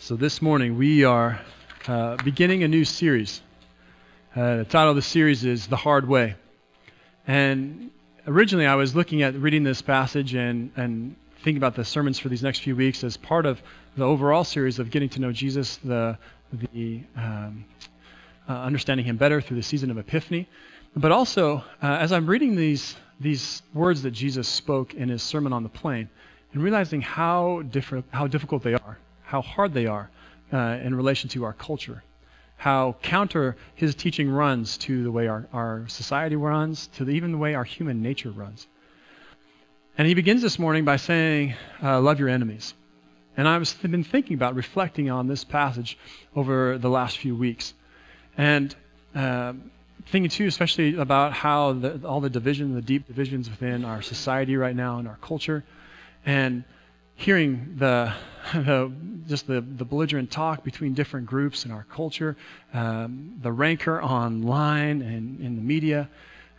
So this morning we are uh, beginning a new series. Uh, the title of the series is The Hard Way. And originally I was looking at reading this passage and, and thinking about the sermons for these next few weeks as part of the overall series of getting to know Jesus, the, the um, uh, understanding him better through the season of Epiphany. But also, uh, as I'm reading these, these words that Jesus spoke in his Sermon on the Plain, and realizing how, different, how difficult they are how hard they are uh, in relation to our culture, how counter his teaching runs to the way our, our society runs, to the, even the way our human nature runs. And he begins this morning by saying, uh, Love your enemies. And I've been thinking about reflecting on this passage over the last few weeks. And uh, thinking, too, especially about how the, all the division, the deep divisions within our society right now and our culture. And hearing the, the just the, the belligerent talk between different groups in our culture, um, the rancor online and in the media,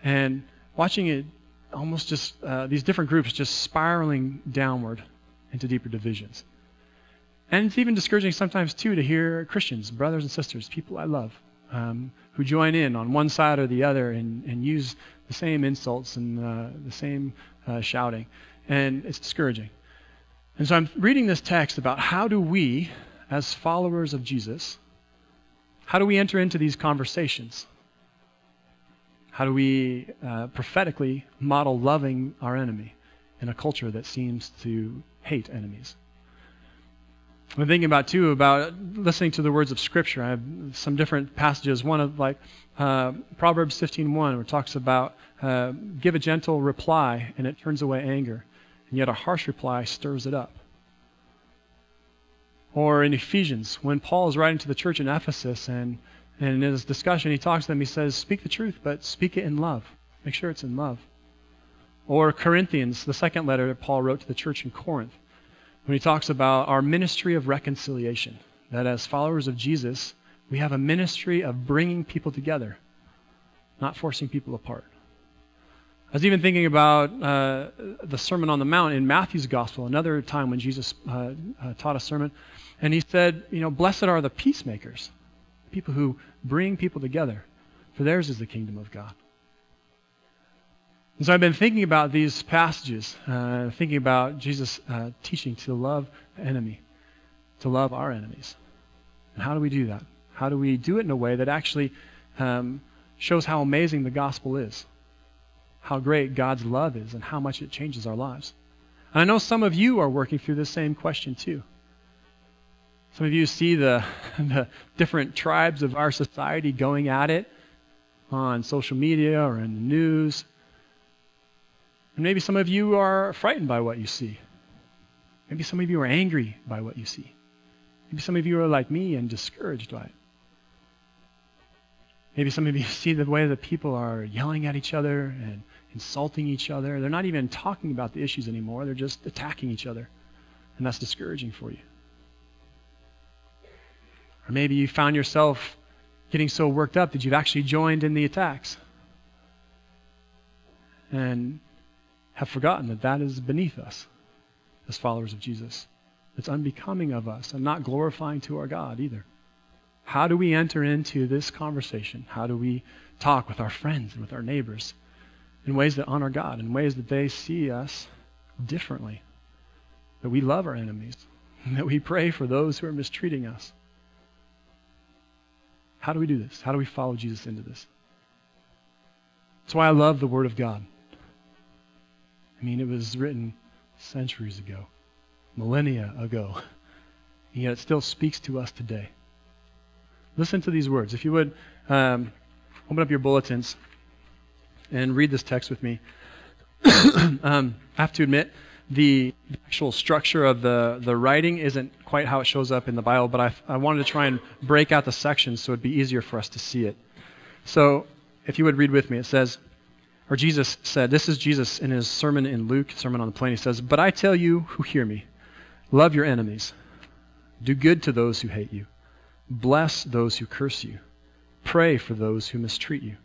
and watching it almost just uh, these different groups just spiraling downward into deeper divisions. And it's even discouraging sometimes too to hear Christians, brothers and sisters, people I love, um, who join in on one side or the other and, and use the same insults and uh, the same uh, shouting. And it's discouraging. And so I'm reading this text about how do we, as followers of Jesus, how do we enter into these conversations? How do we uh, prophetically model loving our enemy in a culture that seems to hate enemies? I'm thinking about too about listening to the words of Scripture. I have some different passages. One of like uh, Proverbs 15:1, where it talks about uh, give a gentle reply and it turns away anger and yet a harsh reply stirs it up. Or in Ephesians, when Paul is writing to the church in Ephesus and, and in his discussion, he talks to them, he says, Speak the truth, but speak it in love. Make sure it's in love. Or Corinthians, the second letter that Paul wrote to the church in Corinth, when he talks about our ministry of reconciliation, that as followers of Jesus, we have a ministry of bringing people together, not forcing people apart. I was even thinking about uh, the Sermon on the Mount in Matthew's Gospel, another time when Jesus uh, uh, taught a sermon. And he said, You know, blessed are the peacemakers, people who bring people together, for theirs is the kingdom of God. And so I've been thinking about these passages, uh, thinking about Jesus' uh, teaching to love the enemy, to love our enemies. And how do we do that? How do we do it in a way that actually um, shows how amazing the gospel is? How great God's love is and how much it changes our lives. And I know some of you are working through the same question too. Some of you see the, the different tribes of our society going at it on social media or in the news. And maybe some of you are frightened by what you see. Maybe some of you are angry by what you see. Maybe some of you are like me and discouraged by it. Maybe some of you see the way that people are yelling at each other and insulting each other. They're not even talking about the issues anymore, they're just attacking each other. And that's discouraging for you. Or maybe you found yourself getting so worked up that you've actually joined in the attacks and have forgotten that that is beneath us as followers of Jesus. It's unbecoming of us and not glorifying to our God either. How do we enter into this conversation? How do we talk with our friends and with our neighbors in ways that honor God, in ways that they see us differently? That we love our enemies, that we pray for those who are mistreating us. How do we do this? How do we follow Jesus into this? That's why I love the Word of God. I mean, it was written centuries ago, millennia ago, and yet it still speaks to us today. Listen to these words. If you would, um, open up your bulletins and read this text with me. um, I have to admit, the actual structure of the, the writing isn't quite how it shows up in the Bible, but I, I wanted to try and break out the sections so it'd be easier for us to see it. So, if you would read with me, it says, or Jesus said, this is Jesus in his sermon in Luke, Sermon on the Plain. He says, But I tell you who hear me, love your enemies, do good to those who hate you Bless those who curse you. Pray for those who mistreat you.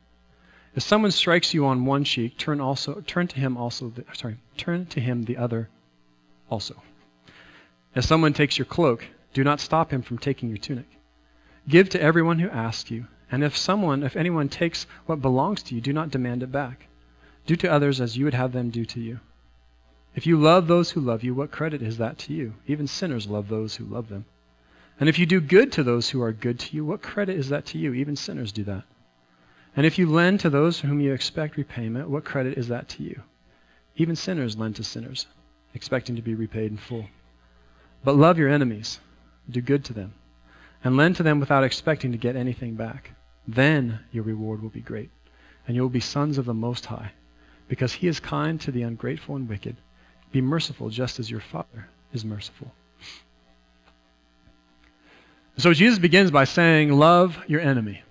If someone strikes you on one cheek, turn also turn to him also the, sorry, turn to him the other also. If someone takes your cloak, Do not stop him from taking your tunic. Give to everyone who asks you, and if someone, if anyone takes what belongs to you, do not demand it back. Do to others as you would have them do to you. If you love those who love you, what credit is that to you? Even sinners love those who love them. And if you do good to those who are good to you, what credit is that to you? Even sinners do that. And if you lend to those whom you expect repayment, what credit is that to you? Even sinners lend to sinners, expecting to be repaid in full. But love your enemies, do good to them, and lend to them without expecting to get anything back. Then your reward will be great, and you will be sons of the Most High, because He is kind to the ungrateful and wicked. Be merciful just as your Father is merciful. So Jesus begins by saying, Love your enemy.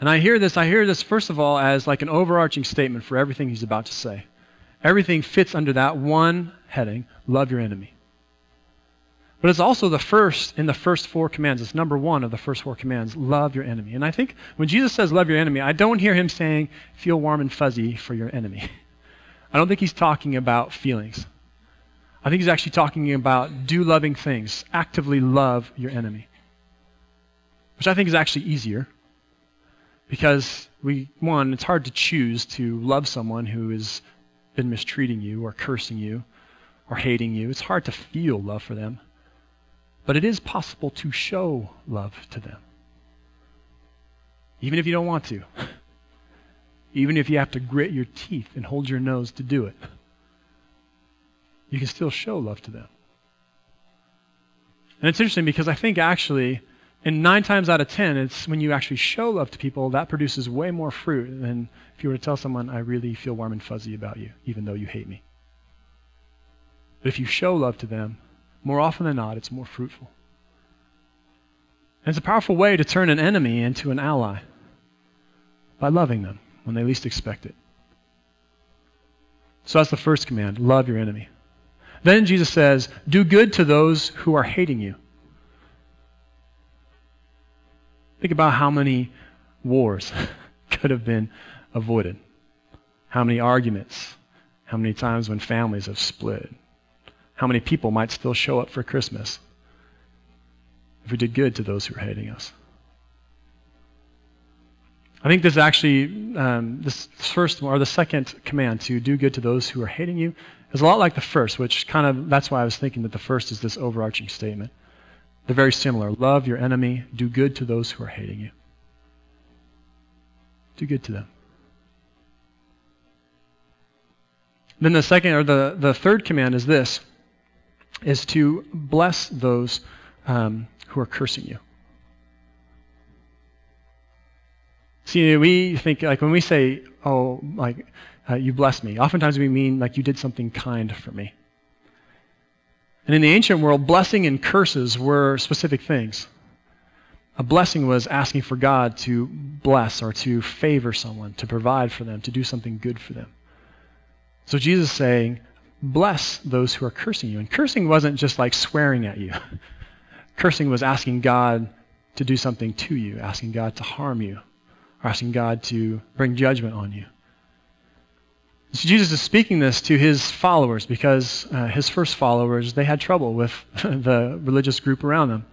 And I hear this, I hear this first of all as like an overarching statement for everything he's about to say. Everything fits under that one heading, love your enemy. But it's also the first in the first four commands. It's number one of the first four commands, love your enemy. And I think when Jesus says love your enemy, I don't hear him saying feel warm and fuzzy for your enemy. I don't think he's talking about feelings. I think he's actually talking about do loving things, actively love your enemy. Which I think is actually easier because we, one, it's hard to choose to love someone who has been mistreating you or cursing you or hating you. It's hard to feel love for them. But it is possible to show love to them. Even if you don't want to. Even if you have to grit your teeth and hold your nose to do it. You can still show love to them. And it's interesting because I think actually and nine times out of ten, it's when you actually show love to people, that produces way more fruit than if you were to tell someone, I really feel warm and fuzzy about you, even though you hate me. But if you show love to them, more often than not, it's more fruitful. And it's a powerful way to turn an enemy into an ally by loving them when they least expect it. So that's the first command love your enemy. Then Jesus says, Do good to those who are hating you. Think about how many wars could have been avoided. How many arguments. How many times when families have split. How many people might still show up for Christmas if we did good to those who are hating us. I think this actually, um, this first or the second command to do good to those who are hating you is a lot like the first, which kind of, that's why I was thinking that the first is this overarching statement. They're very similar. Love your enemy, do good to those who are hating you. Do good to them. Then the second or the, the third command is this is to bless those um, who are cursing you. See, we think like when we say, "Oh, like uh, you bless me," oftentimes we mean like you did something kind for me. And in the ancient world, blessing and curses were specific things. A blessing was asking for God to bless or to favor someone, to provide for them, to do something good for them. So Jesus is saying, bless those who are cursing you. And cursing wasn't just like swearing at you. cursing was asking God to do something to you, asking God to harm you, or asking God to bring judgment on you. So Jesus is speaking this to his followers because uh, his first followers, they had trouble with the religious group around them.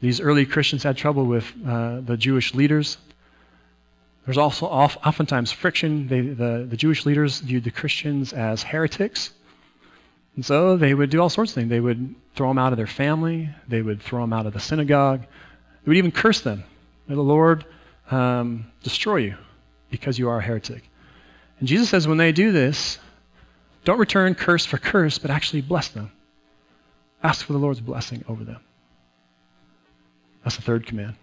These early Christians had trouble with uh, the Jewish leaders. There's also oftentimes friction. They, the, the Jewish leaders viewed the Christians as heretics. And so they would do all sorts of things. They would throw them out of their family. They would throw them out of the synagogue. They would even curse them. May the Lord um, destroy you because you are a heretic. And Jesus says when they do this, don't return curse for curse, but actually bless them. Ask for the Lord's blessing over them. That's the third command.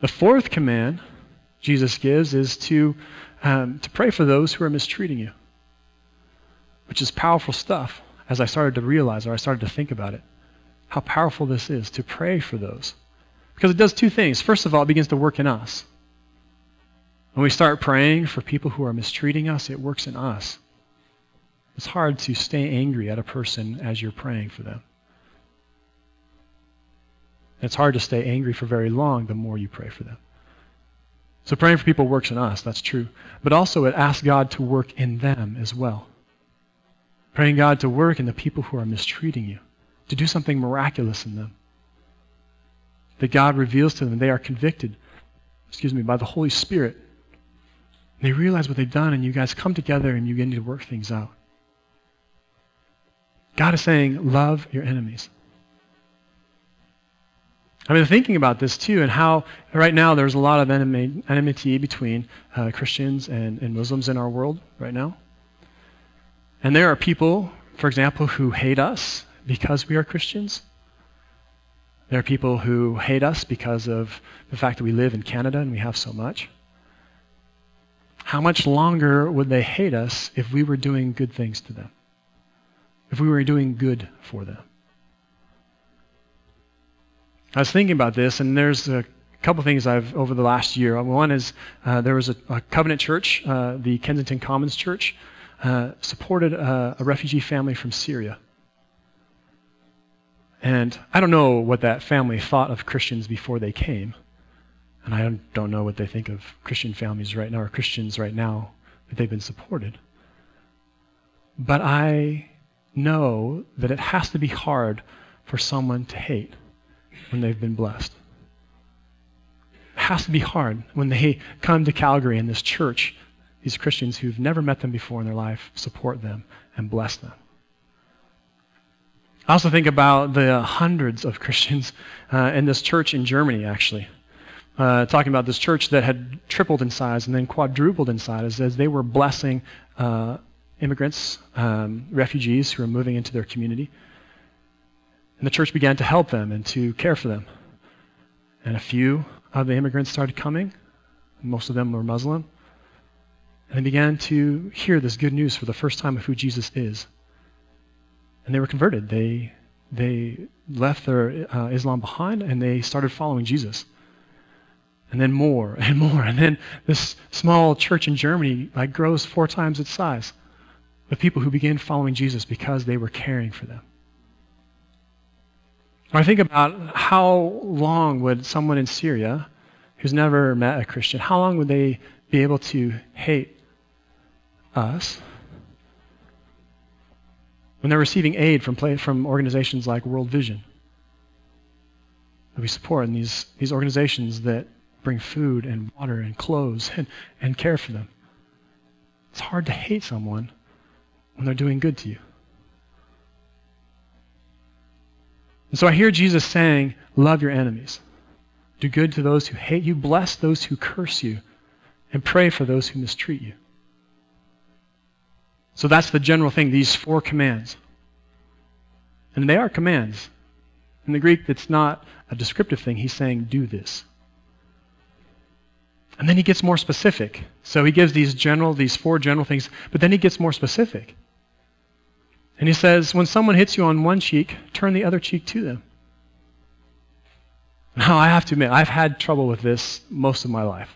The fourth command Jesus gives is to, um, to pray for those who are mistreating you, which is powerful stuff as I started to realize or I started to think about it. How powerful this is to pray for those. Because it does two things. First of all, it begins to work in us. When we start praying for people who are mistreating us, it works in us. It's hard to stay angry at a person as you're praying for them. It's hard to stay angry for very long the more you pray for them. So praying for people works in us, that's true. But also it asks God to work in them as well. Praying God to work in the people who are mistreating you, to do something miraculous in them. That God reveals to them, they are convicted, excuse me, by the Holy Spirit. They realize what they've done, and you guys come together and you begin to work things out. God is saying, love your enemies. I've been thinking about this too, and how right now there's a lot of enmity between uh, Christians and, and Muslims in our world right now. And there are people, for example, who hate us because we are Christians. There are people who hate us because of the fact that we live in Canada and we have so much. How much longer would they hate us if we were doing good things to them? If we were doing good for them? I was thinking about this, and there's a couple things I've over the last year. One is uh, there was a, a Covenant Church, uh, the Kensington Commons Church, uh, supported a, a refugee family from Syria. And I don't know what that family thought of Christians before they came. And I don't know what they think of Christian families right now or Christians right now that they've been supported. But I know that it has to be hard for someone to hate when they've been blessed. It has to be hard when they come to Calgary and this church, these Christians who've never met them before in their life, support them and bless them. I also think about the hundreds of Christians uh, in this church in Germany, actually. Uh, talking about this church that had tripled in size and then quadrupled in size as they were blessing uh, immigrants, um, refugees who were moving into their community. And the church began to help them and to care for them. And a few of the immigrants started coming. Most of them were Muslim. And they began to hear this good news for the first time of who Jesus is. And they were converted. They, they left their uh, Islam behind and they started following Jesus. And then more and more. And then this small church in Germany like grows four times its size with people who began following Jesus because they were caring for them. I think about how long would someone in Syria who's never met a Christian, how long would they be able to hate us when they're receiving aid from, play, from organizations like World Vision that we support, and these, these organizations that bring food and water and clothes and, and care for them? It's hard to hate someone when they're doing good to you. And so I hear Jesus saying, Love your enemies. Do good to those who hate you. Bless those who curse you. And pray for those who mistreat you. So that's the general thing, these four commands. And they are commands. In the Greek, it's not a descriptive thing. He's saying, do this. And then he gets more specific. So he gives these general, these four general things, but then he gets more specific. And he says, when someone hits you on one cheek, turn the other cheek to them. Now, I have to admit, I've had trouble with this most of my life.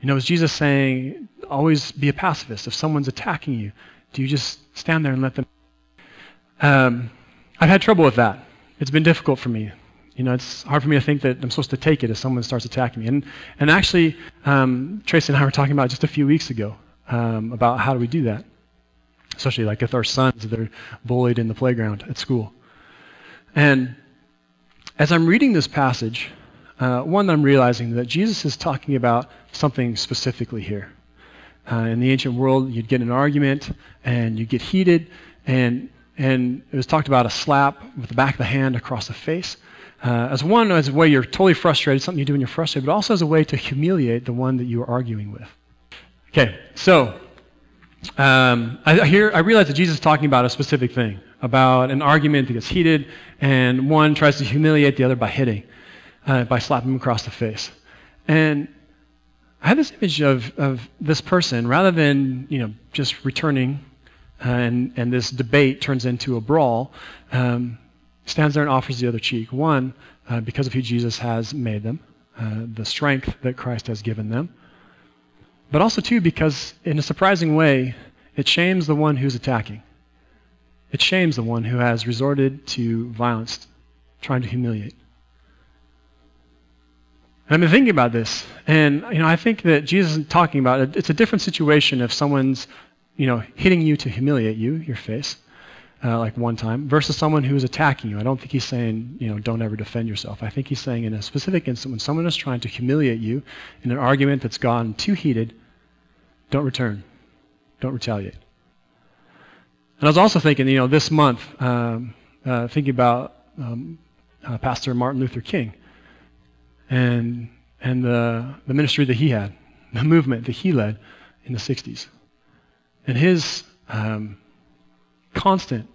You know, is Jesus saying, always be a pacifist? If someone's attacking you, do you just stand there and let them? Um, I've had trouble with that. It's been difficult for me. You know, it's hard for me to think that I'm supposed to take it if someone starts attacking me. And, and actually, um, Tracy and I were talking about just a few weeks ago um, about how do we do that especially like with our sons are bullied in the playground at school. And as I'm reading this passage, uh, one, I'm realizing that Jesus is talking about something specifically here. Uh, in the ancient world, you'd get an argument and you'd get heated, and and it was talked about a slap with the back of the hand across the face. Uh, as one, as a way you're totally frustrated, something you do when you're frustrated, but also as a way to humiliate the one that you are arguing with. Okay, so um, I, hear, I realize that Jesus is talking about a specific thing, about an argument that gets heated, and one tries to humiliate the other by hitting, uh, by slapping him across the face. And I have this image of, of this person, rather than you know just returning, uh, and, and this debate turns into a brawl, um, stands there and offers the other cheek. One, uh, because of who Jesus has made them, uh, the strength that Christ has given them. But also, too, because in a surprising way, it shames the one who's attacking. It shames the one who has resorted to violence, trying to humiliate. And I've been thinking about this, and you know, I think that Jesus is talking about it. It's a different situation if someone's, you know, hitting you to humiliate you, your face, uh, like one time, versus someone who is attacking you. I don't think he's saying, you know, don't ever defend yourself. I think he's saying in a specific instance, when someone is trying to humiliate you in an argument that's gone too heated, don't return. Don't retaliate. And I was also thinking, you know, this month, um, uh, thinking about um, uh, Pastor Martin Luther King and and the the ministry that he had, the movement that he led in the 60s, and his um, constant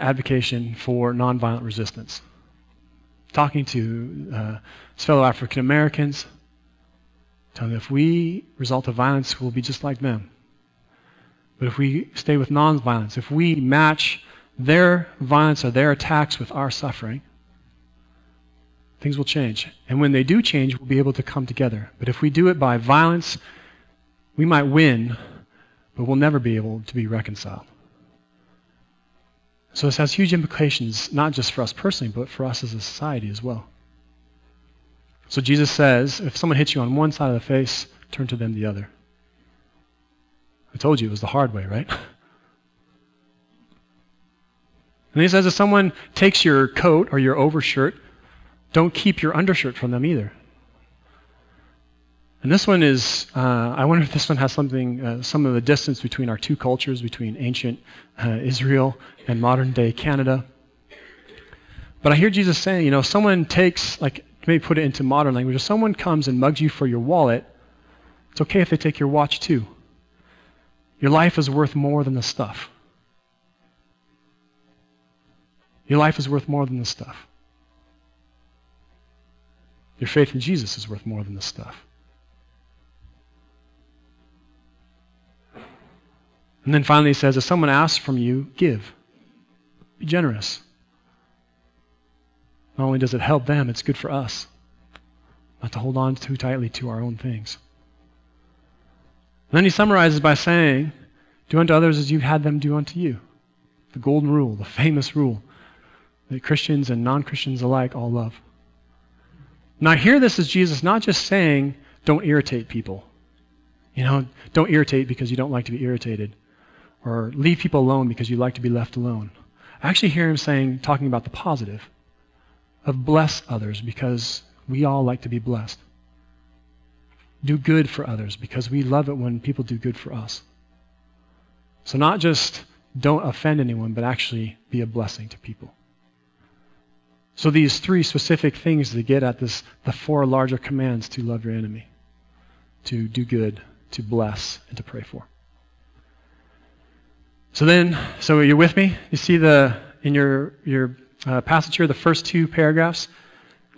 advocacy for nonviolent resistance. Talking to uh, fellow African Americans, telling them if we result to violence, we'll be just like them. But if we stay with nonviolence, if we match their violence or their attacks with our suffering, things will change. And when they do change, we'll be able to come together. But if we do it by violence, we might win, but we'll never be able to be reconciled. So this has huge implications, not just for us personally, but for us as a society as well. So Jesus says, if someone hits you on one side of the face, turn to them the other. I told you it was the hard way, right? And he says, if someone takes your coat or your overshirt, don't keep your undershirt from them either. And this one is, uh, I wonder if this one has something, uh, some of the distance between our two cultures, between ancient uh, Israel and modern day Canada. But I hear Jesus saying, you know, someone takes, like, maybe put it into modern language, if someone comes and mugs you for your wallet, it's okay if they take your watch too. Your life is worth more than the stuff. Your life is worth more than the stuff. Your faith in Jesus is worth more than the stuff. And then finally he says, if someone asks from you, give. Be generous. Not only does it help them, it's good for us. Not to hold on too tightly to our own things. And then he summarizes by saying, Do unto others as you've had them do unto you. The golden rule, the famous rule that Christians and non Christians alike all love. Now, hear this as Jesus not just saying, Don't irritate people. You know, don't irritate because you don't like to be irritated or leave people alone because you like to be left alone. I actually hear him saying, talking about the positive of bless others because we all like to be blessed. Do good for others because we love it when people do good for us. So, not just don't offend anyone, but actually be a blessing to people. So, these three specific things that get at this, the four larger commands to love your enemy, to do good, to bless, and to pray for. So then, so you're with me? You see the in your your uh, passage here the first two paragraphs.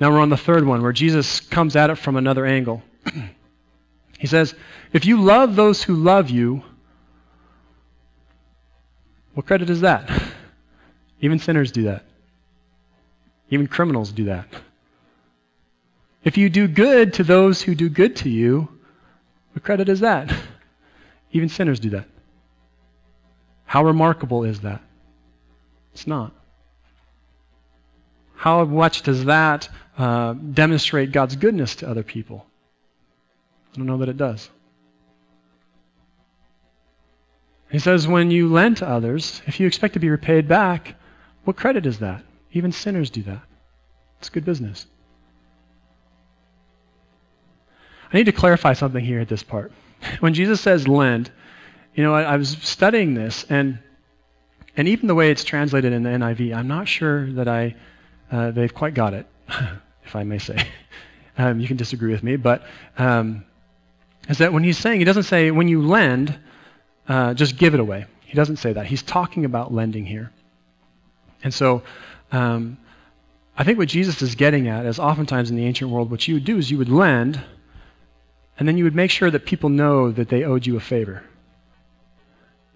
Now we're on the third one where Jesus comes at it from another angle. he says, "If you love those who love you, what credit is that? Even sinners do that. Even criminals do that. If you do good to those who do good to you, what credit is that? Even sinners do that. How remarkable is that? It's not. How much does that uh, demonstrate God's goodness to other people? I don't know that it does. He says, when you lend to others, if you expect to be repaid back, what credit is that? Even sinners do that. It's good business. I need to clarify something here at this part. When Jesus says lend, you know, I, I was studying this, and and even the way it's translated in the NIV, I'm not sure that I uh, they've quite got it, if I may say. Um, you can disagree with me, but um, is that when he's saying, he doesn't say when you lend, uh, just give it away. He doesn't say that. He's talking about lending here. And so um, I think what Jesus is getting at is oftentimes in the ancient world, what you would do is you would lend, and then you would make sure that people know that they owed you a favor.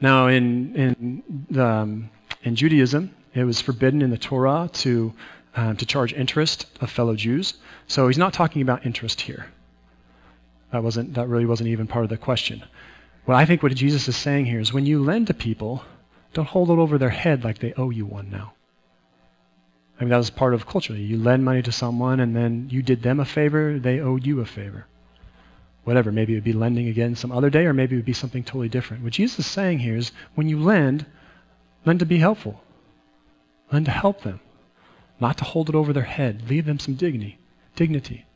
Now, in in the, um, in Judaism, it was forbidden in the Torah to um, to charge interest of fellow Jews. So he's not talking about interest here. That wasn't that really wasn't even part of the question. What I think what Jesus is saying here is when you lend to people, don't hold it over their head like they owe you one now. I mean that was part of culture. You lend money to someone and then you did them a favor, they owed you a favor whatever. Maybe it would be lending again some other day, or maybe it would be something totally different. What Jesus is saying here is when you lend, lend to be helpful. lend to help them. Not to hold it over their head. Leave them some dignity. Dignity.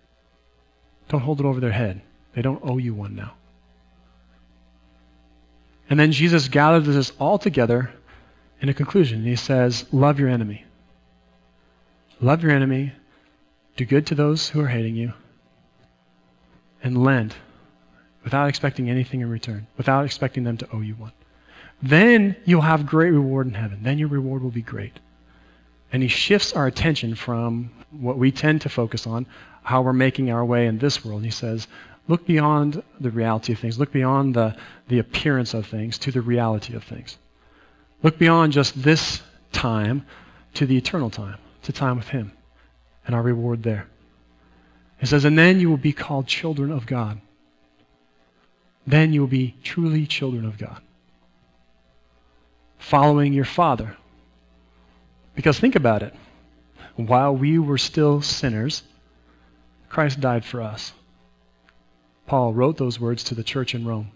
Don't hold it over their head. They don't owe you one now. And then Jesus gathers this all together in a conclusion. He says, Love your enemy. Love your enemy. Do good to those who are hating you. And lend without expecting anything in return, without expecting them to owe you one. Then you'll have great reward in heaven. Then your reward will be great. And he shifts our attention from what we tend to focus on, how we're making our way in this world. He says, look beyond the reality of things, look beyond the, the appearance of things to the reality of things. Look beyond just this time to the eternal time, to time with him, and our reward there. He says, and then you will be called children of God. Then you will be truly children of God. Following your Father. Because think about it. While we were still sinners, Christ died for us. Paul wrote those words to the church in Rome.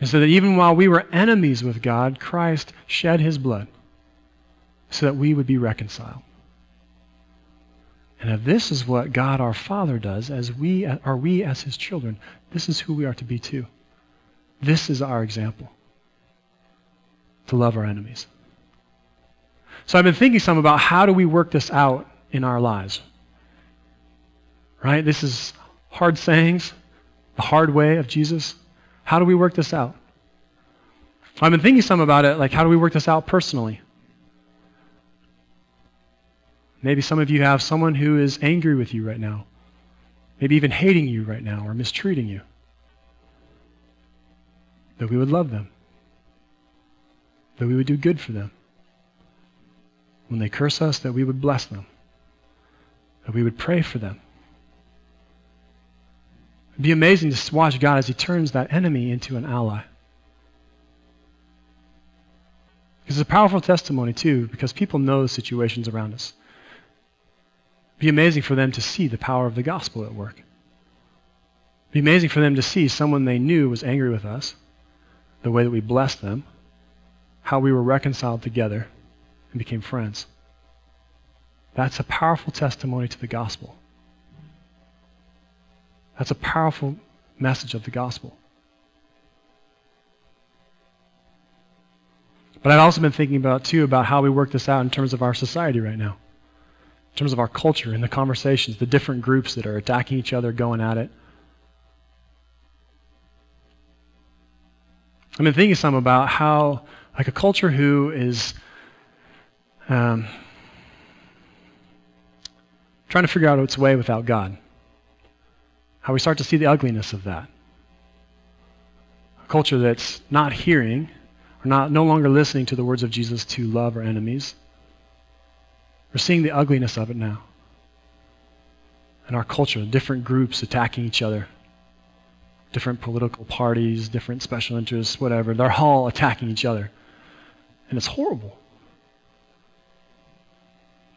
And so that even while we were enemies with God, Christ shed his blood so that we would be reconciled. And if this is what God our Father does, as we are we as his children, this is who we are to be too. This is our example. To love our enemies. So I've been thinking some about how do we work this out in our lives? Right? This is hard sayings, the hard way of Jesus. How do we work this out? I've been thinking some about it, like how do we work this out personally? Maybe some of you have someone who is angry with you right now. Maybe even hating you right now or mistreating you. That we would love them. That we would do good for them. When they curse us, that we would bless them. That we would pray for them. It'd be amazing to watch God as He turns that enemy into an ally. Because It's a powerful testimony, too, because people know the situations around us. It'd be amazing for them to see the power of the gospel at work. It'd be amazing for them to see someone they knew was angry with us, the way that we blessed them, how we were reconciled together and became friends. That's a powerful testimony to the gospel. That's a powerful message of the gospel. But I've also been thinking about, too, about how we work this out in terms of our society right now, in terms of our culture and the conversations, the different groups that are attacking each other, going at it. I've been thinking some about how, like, a culture who is um, trying to figure out its way without God how we start to see the ugliness of that. A culture that's not hearing or not no longer listening to the words of Jesus to love our enemies. We're seeing the ugliness of it now. In our culture, different groups attacking each other. Different political parties, different special interests, whatever. They're all attacking each other. And it's horrible.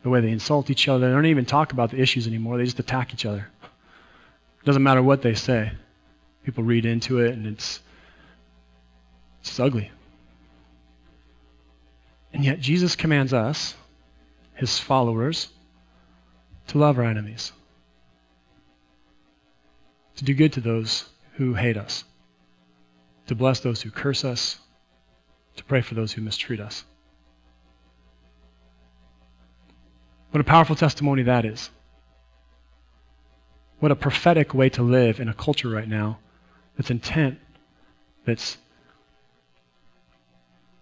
The way they insult each other. They don't even talk about the issues anymore. They just attack each other. It doesn't matter what they say. People read into it and it's it's ugly. And yet Jesus commands us, his followers, to love our enemies. To do good to those who hate us. To bless those who curse us. To pray for those who mistreat us. What a powerful testimony that is. What a prophetic way to live in a culture right now that's intent, that's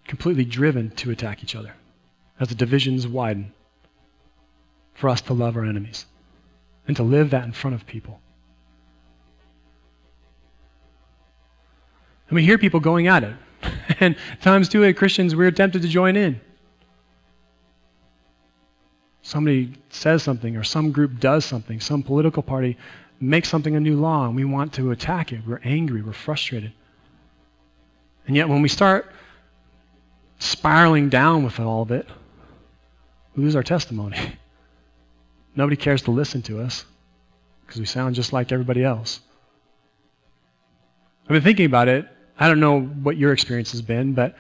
completely driven to attack each other as the divisions widen. For us to love our enemies and to live that in front of people. And we hear people going at it. and times too, as Christians, we're tempted to join in somebody says something or some group does something, some political party makes something a new law, and we want to attack it. We're angry, we're frustrated. And yet, when we start spiraling down with all of it, we lose our testimony. Nobody cares to listen to us because we sound just like everybody else. I've been thinking about it. I don't know what your experience has been, but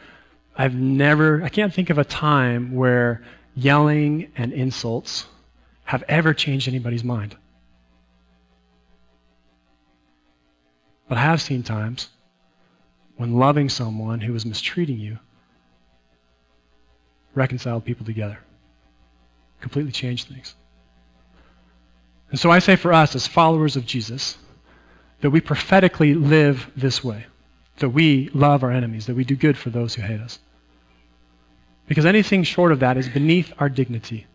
I've never, I can't think of a time where yelling and insults have ever changed anybody's mind. But I have seen times when loving someone who was mistreating you reconciled people together, completely changed things. And so I say for us, as followers of Jesus, that we prophetically live this way, that we love our enemies, that we do good for those who hate us. Because anything short of that is beneath our dignity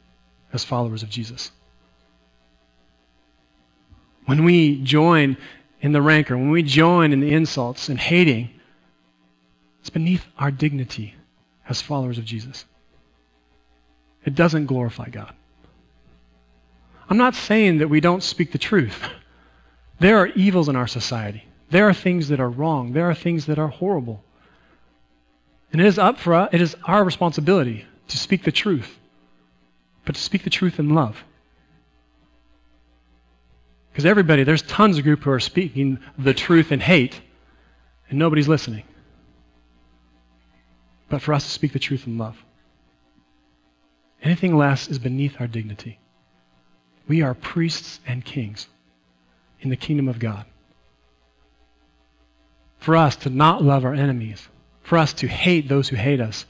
as followers of Jesus. When we join in the rancor, when we join in the insults and hating, it's beneath our dignity as followers of Jesus. It doesn't glorify God. I'm not saying that we don't speak the truth. There are evils in our society. There are things that are wrong. There are things that are horrible. And it is up for us, it is our responsibility to speak the truth, but to speak the truth in love. Because everybody, there's tons of group who are speaking the truth in hate, and nobody's listening. But for us to speak the truth in love. Anything less is beneath our dignity. We are priests and kings in the kingdom of God. For us to not love our enemies, for us to hate those who hate us,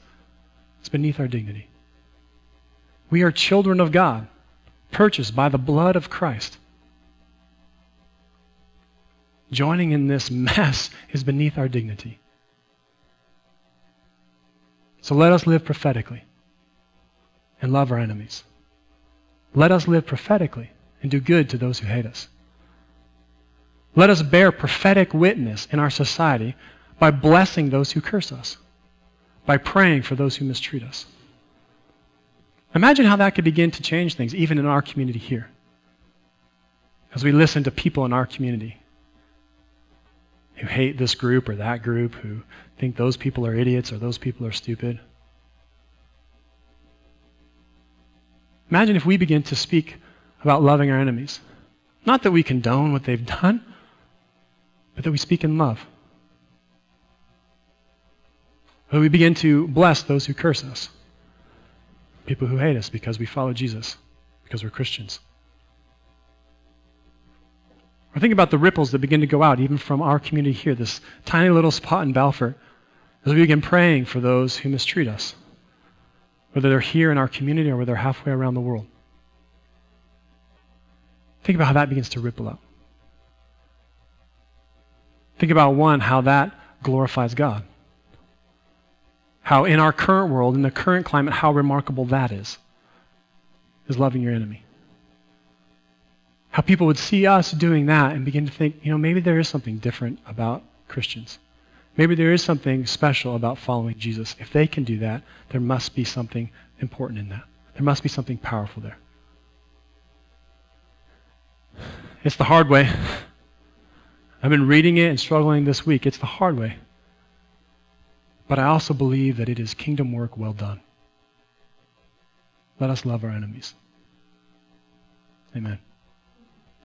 it's beneath our dignity. We are children of God, purchased by the blood of Christ. Joining in this mess is beneath our dignity. So let us live prophetically and love our enemies. Let us live prophetically and do good to those who hate us. Let us bear prophetic witness in our society by blessing those who curse us, by praying for those who mistreat us. Imagine how that could begin to change things, even in our community here. As we listen to people in our community who hate this group or that group, who think those people are idiots or those people are stupid. Imagine if we begin to speak about loving our enemies. Not that we condone what they've done, but that we speak in love. That we begin to bless those who curse us, people who hate us because we follow Jesus, because we're Christians. Or think about the ripples that begin to go out, even from our community here, this tiny little spot in Balfour, as we begin praying for those who mistreat us whether they're here in our community or whether they're halfway around the world. Think about how that begins to ripple out. Think about one, how that glorifies God. How in our current world, in the current climate, how remarkable that is, is loving your enemy. How people would see us doing that and begin to think, you know, maybe there is something different about Christians. Maybe there is something special about following Jesus. If they can do that, there must be something important in that. There must be something powerful there. It's the hard way. I've been reading it and struggling this week. It's the hard way. But I also believe that it is kingdom work well done. Let us love our enemies. Amen.